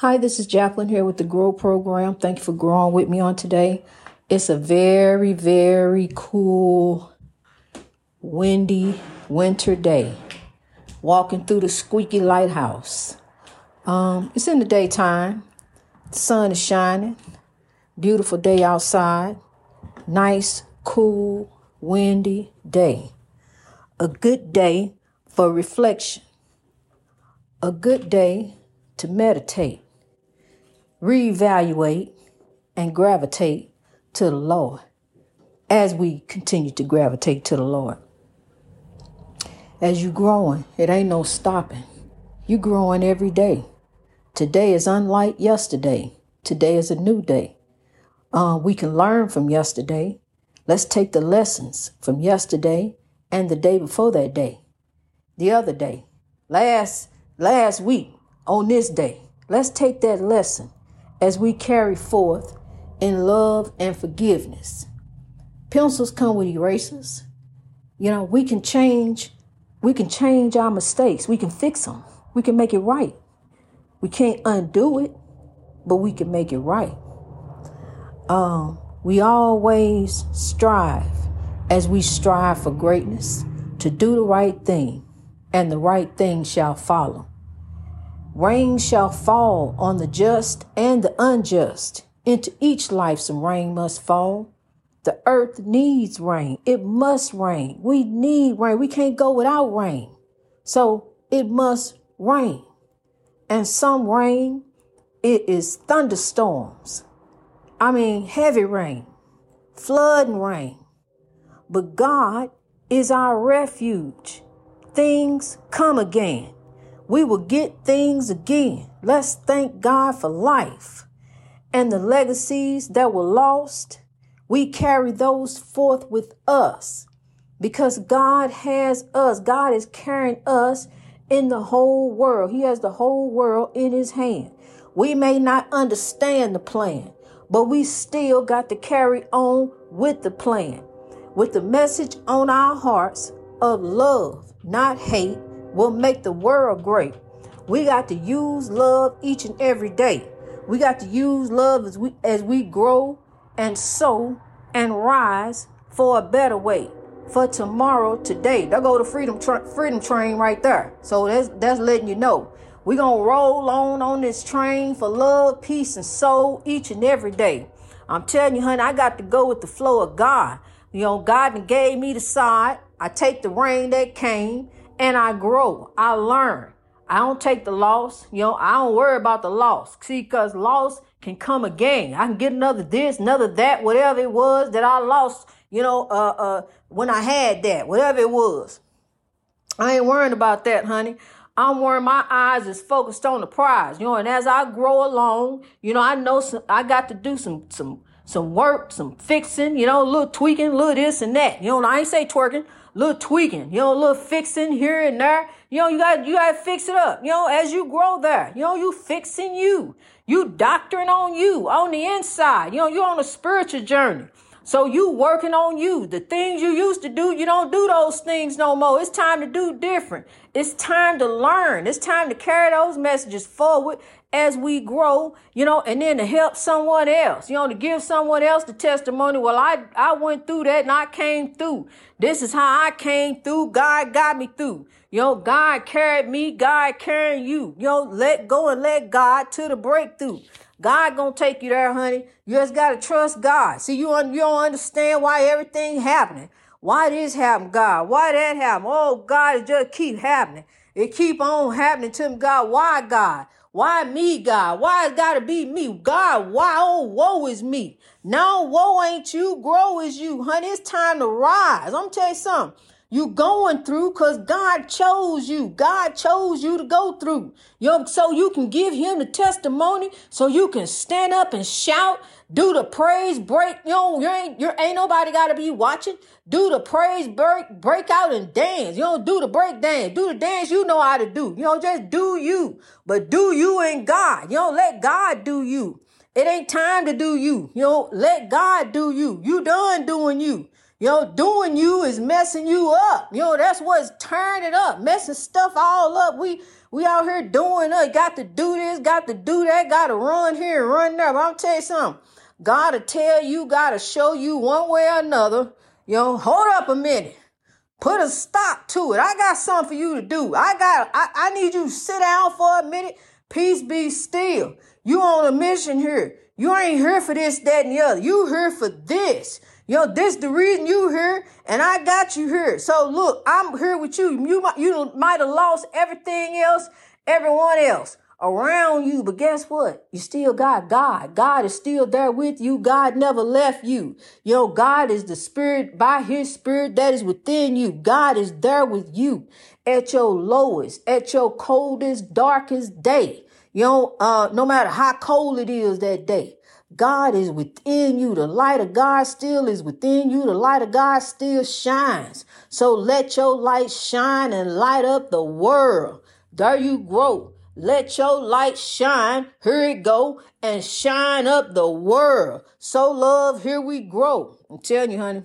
Hi, this is Jacqueline here with the Grow Program. Thank you for growing with me on today. It's a very, very cool, windy winter day. Walking through the squeaky lighthouse. Um, it's in the daytime. The sun is shining. Beautiful day outside. Nice, cool, windy day. A good day for reflection. A good day to meditate reevaluate, and gravitate to the Lord as we continue to gravitate to the Lord. As you growing, it ain't no stopping. You growing every day. Today is unlike yesterday. Today is a new day. Uh, we can learn from yesterday. Let's take the lessons from yesterday and the day before that day, the other day, last last week on this day. Let's take that lesson as we carry forth in love and forgiveness. Pencils come with erasers. You know, we can change we can change our mistakes. We can fix them. We can make it right. We can't undo it, but we can make it right. Um, we always strive as we strive for greatness to do the right thing, and the right thing shall follow. Rain shall fall on the just and the unjust. Into each life some rain must fall. The earth needs rain. It must rain. We need rain. We can't go without rain. So it must rain. And some rain, it is thunderstorms. I mean, heavy rain, flood and rain. But God is our refuge. Things come again we will get things again. Let's thank God for life and the legacies that were lost. We carry those forth with us because God has us. God is carrying us in the whole world. He has the whole world in his hand. We may not understand the plan, but we still got to carry on with the plan, with the message on our hearts of love, not hate, will make the world great. We got to use love each and every day. We got to use love as we as we grow and sow and rise for a better way for tomorrow today. There go to freedom tra- freedom train right there. So that's that's letting you know. We're gonna roll on on this train for love, peace, and soul each and every day. I'm telling you, honey, I got to go with the flow of God. You know, God gave me the side. I take the rain that came and I grow. I learn. I don't take the loss. You know, I don't worry about the loss. See, because loss can come again. I can get another this, another that, whatever it was that I lost, you know, uh, uh, when I had that, whatever it was. I ain't worrying about that, honey. I'm worrying my eyes is focused on the prize, you know, and as I grow along, you know, I know some, I got to do some, some, some work, some fixing, you know, a little tweaking, a little this and that. You know, I ain't say twerking, little tweaking, you know, a little fixing here and there. You know, you got you got to fix it up. You know, as you grow there, you know, you fixing you, you doctoring on you on the inside. You know, you're on a spiritual journey. So you working on you. The things you used to do, you don't do those things no more. It's time to do different. It's time to learn. It's time to carry those messages forward as we grow, you know, and then to help someone else, you know, to give someone else the testimony. Well, I, I went through that and I came through. This is how I came through. God got me through. You know, God carried me. God carrying you. You know, let go and let God to the breakthrough. God gonna take you there, honey. You just gotta trust God. See, you, you don't understand why everything happening. Why this happen, God? Why that happen? Oh, God, it just keep happening. It keep on happening to me, God. Why, God? Why me, God? Why it gotta be me? God, why? Oh, woe is me. No, woe ain't you. Grow is you, honey. It's time to rise. I'm tell you something. You going through because God chose you. God chose you to go through. You so you can give him the testimony, so you can stand up and shout, do the praise break. You know, you ain't you ain't nobody gotta be watching. Do the praise break, break out and dance. You don't do the break dance. Do the dance you know how to do. You know, just do you. But do you in God. You don't let God do you. It ain't time to do you. You know, let God do you. You done doing you. You know, doing you is messing you up. You know, that's what's turning it up, messing stuff all up. We we out here doing us, got to do this, got to do that, got to run here and run there. But I'm tell you something. Gotta tell you, gotta show you one way or another. You know, hold up a minute. Put a stop to it. I got something for you to do. I got I, I need you to sit down for a minute. Peace be still. You on a mission here. You ain't here for this, that, and the other. You here for this. Know, this the reason you here, and I got you here. So look, I'm here with you. You might you might have lost everything else, everyone else around you, but guess what? You still got God. God is still there with you. God never left you. Know, God is the spirit by his spirit that is within you. God is there with you at your lowest, at your coldest, darkest day. You know, uh, no matter how cold it is that day. God is within you. The light of God still is within you. The light of God still shines. So let your light shine and light up the world. There you grow. Let your light shine. Here it go and shine up the world. So love, here we grow. I'm telling you, honey,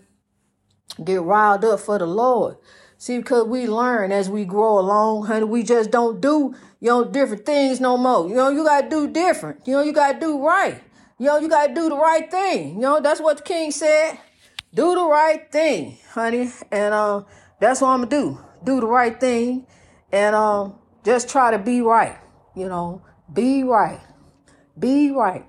get riled up for the Lord. See, because we learn as we grow along, honey, we just don't do, you know, different things no more. You know, you got to do different. You know, you got to do right. You know, you got to do the right thing. You know, that's what the king said. Do the right thing, honey. And uh, that's what I'm going to do. Do the right thing. And um, just try to be right. You know, be right. Be right.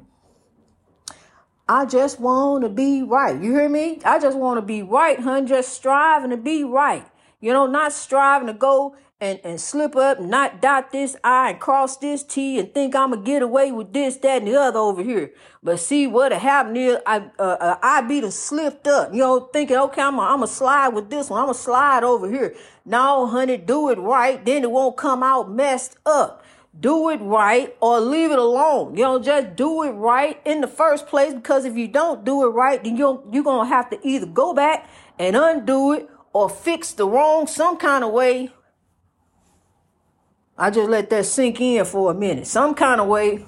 I just want to be right. You hear me? I just want to be right, hun. Just striving to be right. You know, not striving to go and, and slip up, not dot this I and cross this T and think I'm going to get away with this, that, and the other over here. But see what happened is I, uh, uh, I be the slipped up, you know, thinking, okay, I'm going to slide with this one. I'm going to slide over here. No, honey, do it right. Then it won't come out messed up do it right or leave it alone. You know, just do it right in the first place because if you don't do it right, then you're, you're going to have to either go back and undo it or fix the wrong some kind of way. I just let that sink in for a minute. Some kind of way.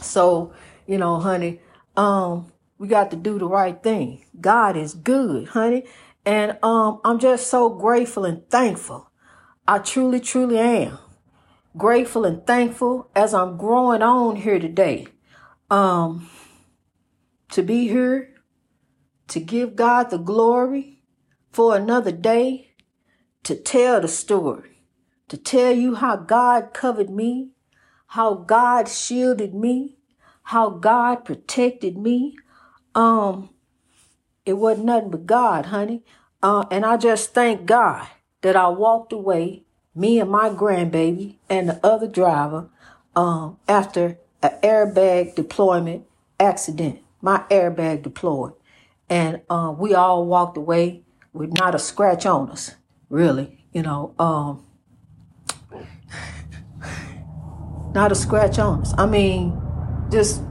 So, you know, honey, um, we got to do the right thing. God is good, honey. And um, I'm just so grateful and thankful. I truly, truly am grateful and thankful as I'm growing on here today. Um, to be here, to give God the glory for another day, to tell the story, to tell you how God covered me, how God shielded me, how God protected me. Um, it wasn't nothing but God, honey. Uh, and I just thank God that I walked away me and my grandbaby and the other driver um, after an airbag deployment accident. My airbag deployed. And uh, we all walked away with not a scratch on us, really. You know, um, not a scratch on us. I mean, just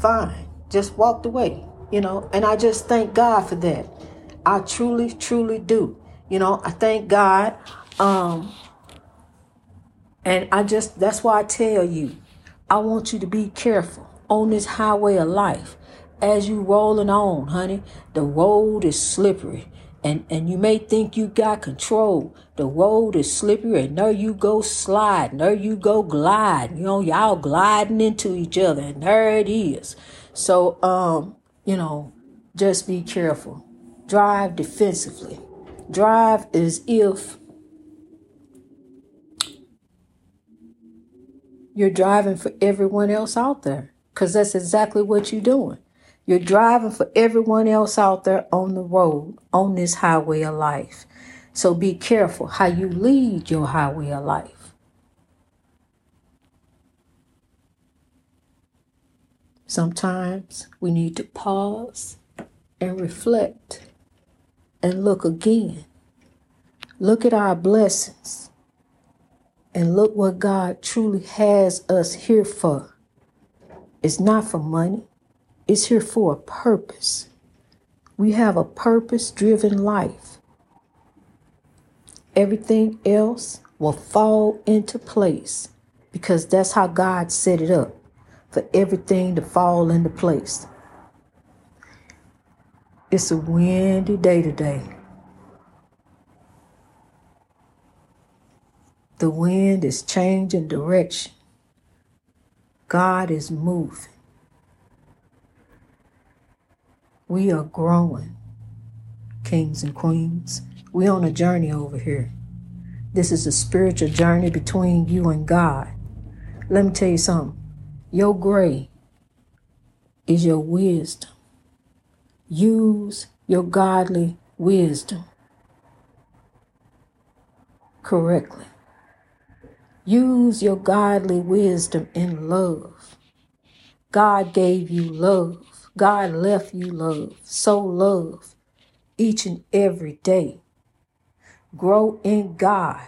fine. Just walked away, you know, and I just thank God for that. I truly, truly do. You know, I thank God um, and I just, that's why I tell you, I want you to be careful on this highway of life. As you rolling on, honey, the road is slippery. And, and you may think you got control. The road is slippery and there you go sliding. There you go gliding. You know, y'all gliding into each other and there it is. So, um, you know, just be careful. Drive defensively. Drive as if You're driving for everyone else out there because that's exactly what you're doing. You're driving for everyone else out there on the road, on this highway of life. So be careful how you lead your highway of life. Sometimes we need to pause and reflect and look again. Look at our blessings. And look what God truly has us here for. It's not for money, it's here for a purpose. We have a purpose driven life. Everything else will fall into place because that's how God set it up for everything to fall into place. It's a windy day today. The wind is changing direction. God is moving. We are growing, kings and queens. We're on a journey over here. This is a spiritual journey between you and God. Let me tell you something. Your gray is your wisdom. Use your godly wisdom correctly. Use your godly wisdom in love. God gave you love. God left you love. So love each and every day. Grow in God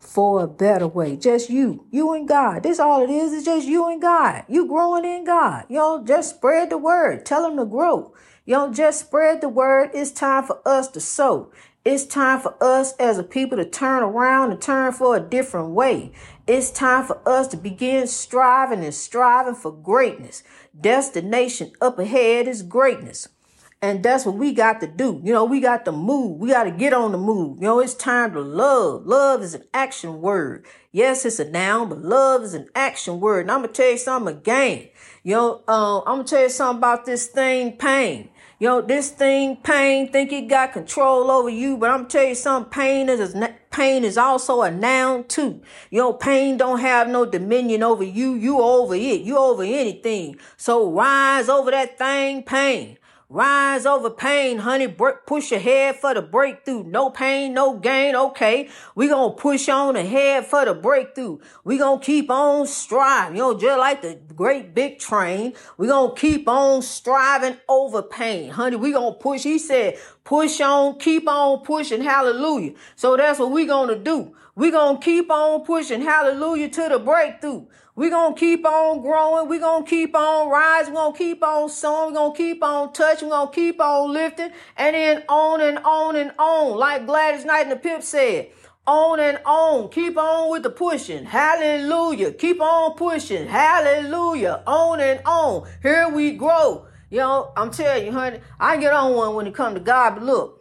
for a better way. Just you, you and God. This all it is. It's just you and God. You growing in God. Know, just spread the word. Tell them to grow. Don't just spread the word. It's time for us to sow. It's time for us as a people to turn around and turn for a different way. It's time for us to begin striving and striving for greatness. Destination up ahead is greatness. And that's what we got to do. You know, we got to move. We got to get on the move. You know, it's time to love. Love is an action word. Yes, it's a noun, but love is an action word. And I'm going to tell you something again. You know, uh, I'm going to tell you something about this thing, pain. You know, this thing, pain, think it got control over you, but I'm gonna tell you something, pain is pain is also a noun too. Your pain don't have no dominion over you. You over it. You over anything. So rise over that thing, pain. Rise over pain, honey. push ahead for the breakthrough. No pain, no gain. Okay. We gonna push on ahead for the breakthrough. We gonna keep on striving. You know, just like the great big train. We gonna keep on striving over pain, honey. We gonna push. He said, push on, keep on pushing. Hallelujah. So that's what we gonna do. We gonna keep on pushing. Hallelujah to the breakthrough. We're going to keep on growing. We're going to keep on rising. We're going to keep on sowing. We're going to keep on touching. We're going to keep on lifting. And then on and on and on. Like Gladys Knight and the Pip said, on and on. Keep on with the pushing. Hallelujah. Keep on pushing. Hallelujah. On and on. Here we grow. You know, I'm telling you, honey, I get on one when it comes to God, but look,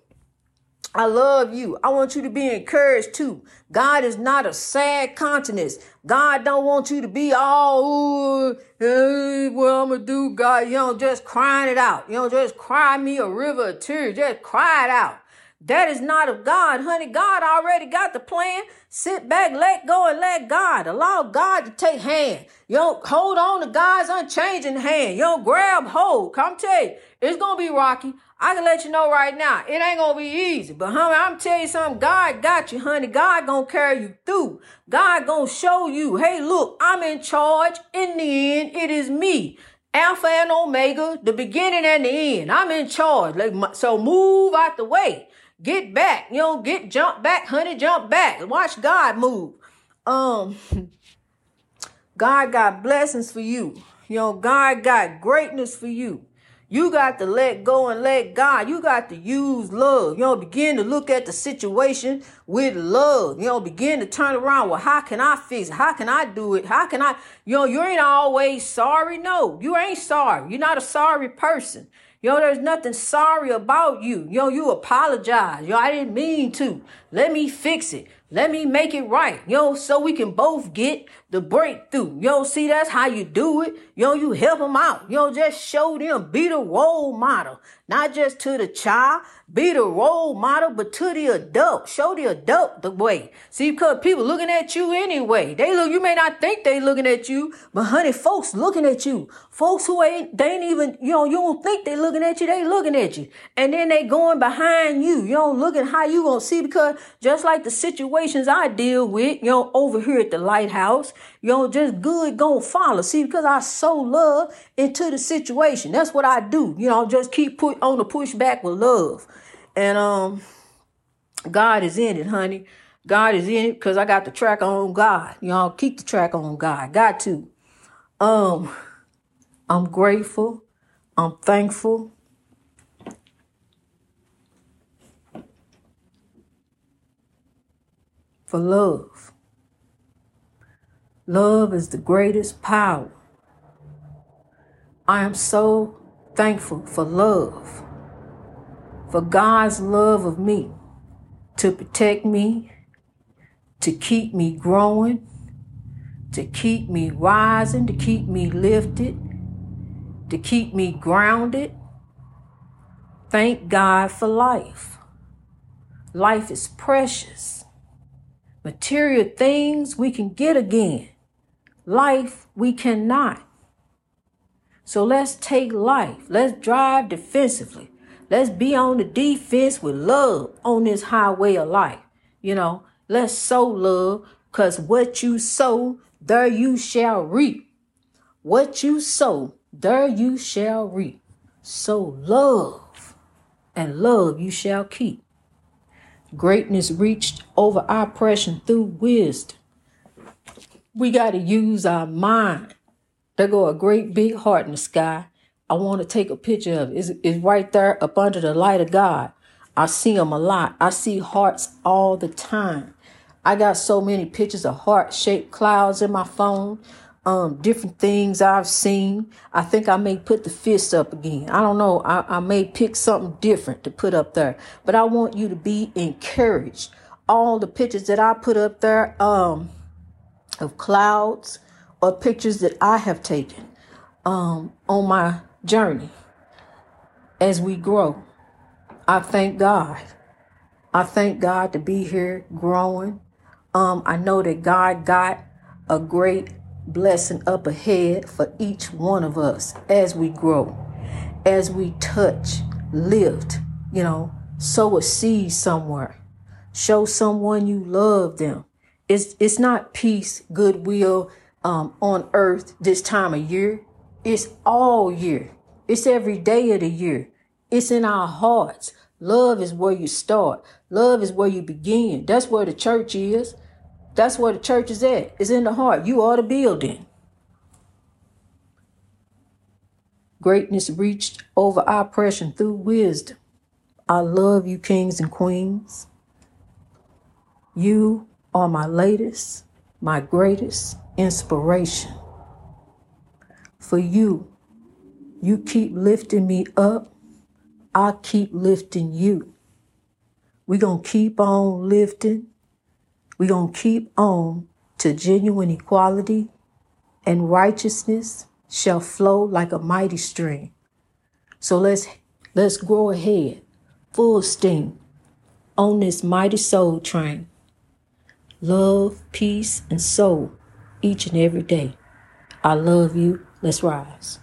I love you. I want you to be encouraged too. God is not a sad countenance. God don't want you to be all, hey, what I'm gonna do, God. You know, just crying it out. You know, just cry me a river of tears. Just cry it out. That is not of God, honey. God already got the plan. Sit back, let go, and let God. Allow God to take hand. You know, hold on to God's unchanging hand. You know, grab hold. Come tell you, it's gonna be rocky. I can let you know right now, it ain't gonna be easy. But honey, I'm telling you something, God got you, honey. God gonna carry you through. God gonna show you, hey, look, I'm in charge. In the end, it is me. Alpha and Omega, the beginning and the end. I'm in charge. So move out the way. Get back. You know, get jump back, honey, jump back. Watch God move. Um, God got blessings for you. You know, God got greatness for you. You got to let go and let God. You got to use love. You know, begin to look at the situation with love. You know, begin to turn around. Well, how can I fix it? How can I do it? How can I? You know, you ain't always sorry. No, you ain't sorry. You're not a sorry person. You know, there's nothing sorry about you. Yo, you apologize. Yo, I didn't mean to. Let me fix it. Let me make it right. Yo, so we can both get the breakthrough. Yo, see, that's how you do it. Yo, you help them out. Yo, just show them. Be the role model. Not just to the child, be the role model, but to the adult. Show the adult the way. See, because people looking at you anyway. They look, you may not think they looking at you, but honey, folks looking at you. Folks who ain't, they ain't even, you know, you don't think they looking at you, they looking at you. And then they going behind you. You know, looking how you gonna see because just like the situations I deal with, you know, over here at the lighthouse, you know, just good gonna follow. See, because I so love into the situation. That's what I do. You know, just keep put on the pushback with love. And um God is in it, honey. God is in it because I got the track on God. You know, keep the track on God. Got to. Um, I'm grateful. I'm thankful. For love. Love is the greatest power. I am so thankful for love. for God's love of me to protect me, to keep me growing, to keep me rising, to keep me lifted, to keep me grounded. Thank God for life. Life is precious. Material things we can get again. Life we cannot. So let's take life. Let's drive defensively. Let's be on the defense with love on this highway of life. You know, let's sow love because what you sow, there you shall reap. What you sow, there you shall reap. Sow love, and love you shall keep. Greatness reached over oppression through wisdom. We got to use our mind there go a great big heart in the sky. I want to take a picture of it. It's, it's right there up under the light of God. I see them a lot. I see hearts all the time. I got so many pictures of heart shaped clouds in my phone, um, different things I've seen. I think I may put the fist up again. I don't know. I, I may pick something different to put up there, but I want you to be encouraged. All the pictures that I put up there um, of clouds, or pictures that I have taken um, on my journey as we grow. I thank God. I thank God to be here growing. Um, I know that God got a great blessing up ahead for each one of us as we grow, as we touch, lift, you know, sow a seed somewhere, show someone you love them. It's, it's not peace, goodwill, um, on earth this time of year. It's all year. It's every day of the year. It's in our hearts. Love is where you start. Love is where you begin. That's where the church is. That's where the church is at. It's in the heart. You are the building. Greatness reached over oppression through wisdom. I love you, kings and queens. You are my latest, my greatest, inspiration. For you, you keep lifting me up, I keep lifting you. We're going to keep on lifting. We're going to keep on to genuine equality and righteousness shall flow like a mighty stream. So let's let's grow ahead, full steam, on this mighty soul train. Love, peace, and soul each and every day. I love you. Let's rise.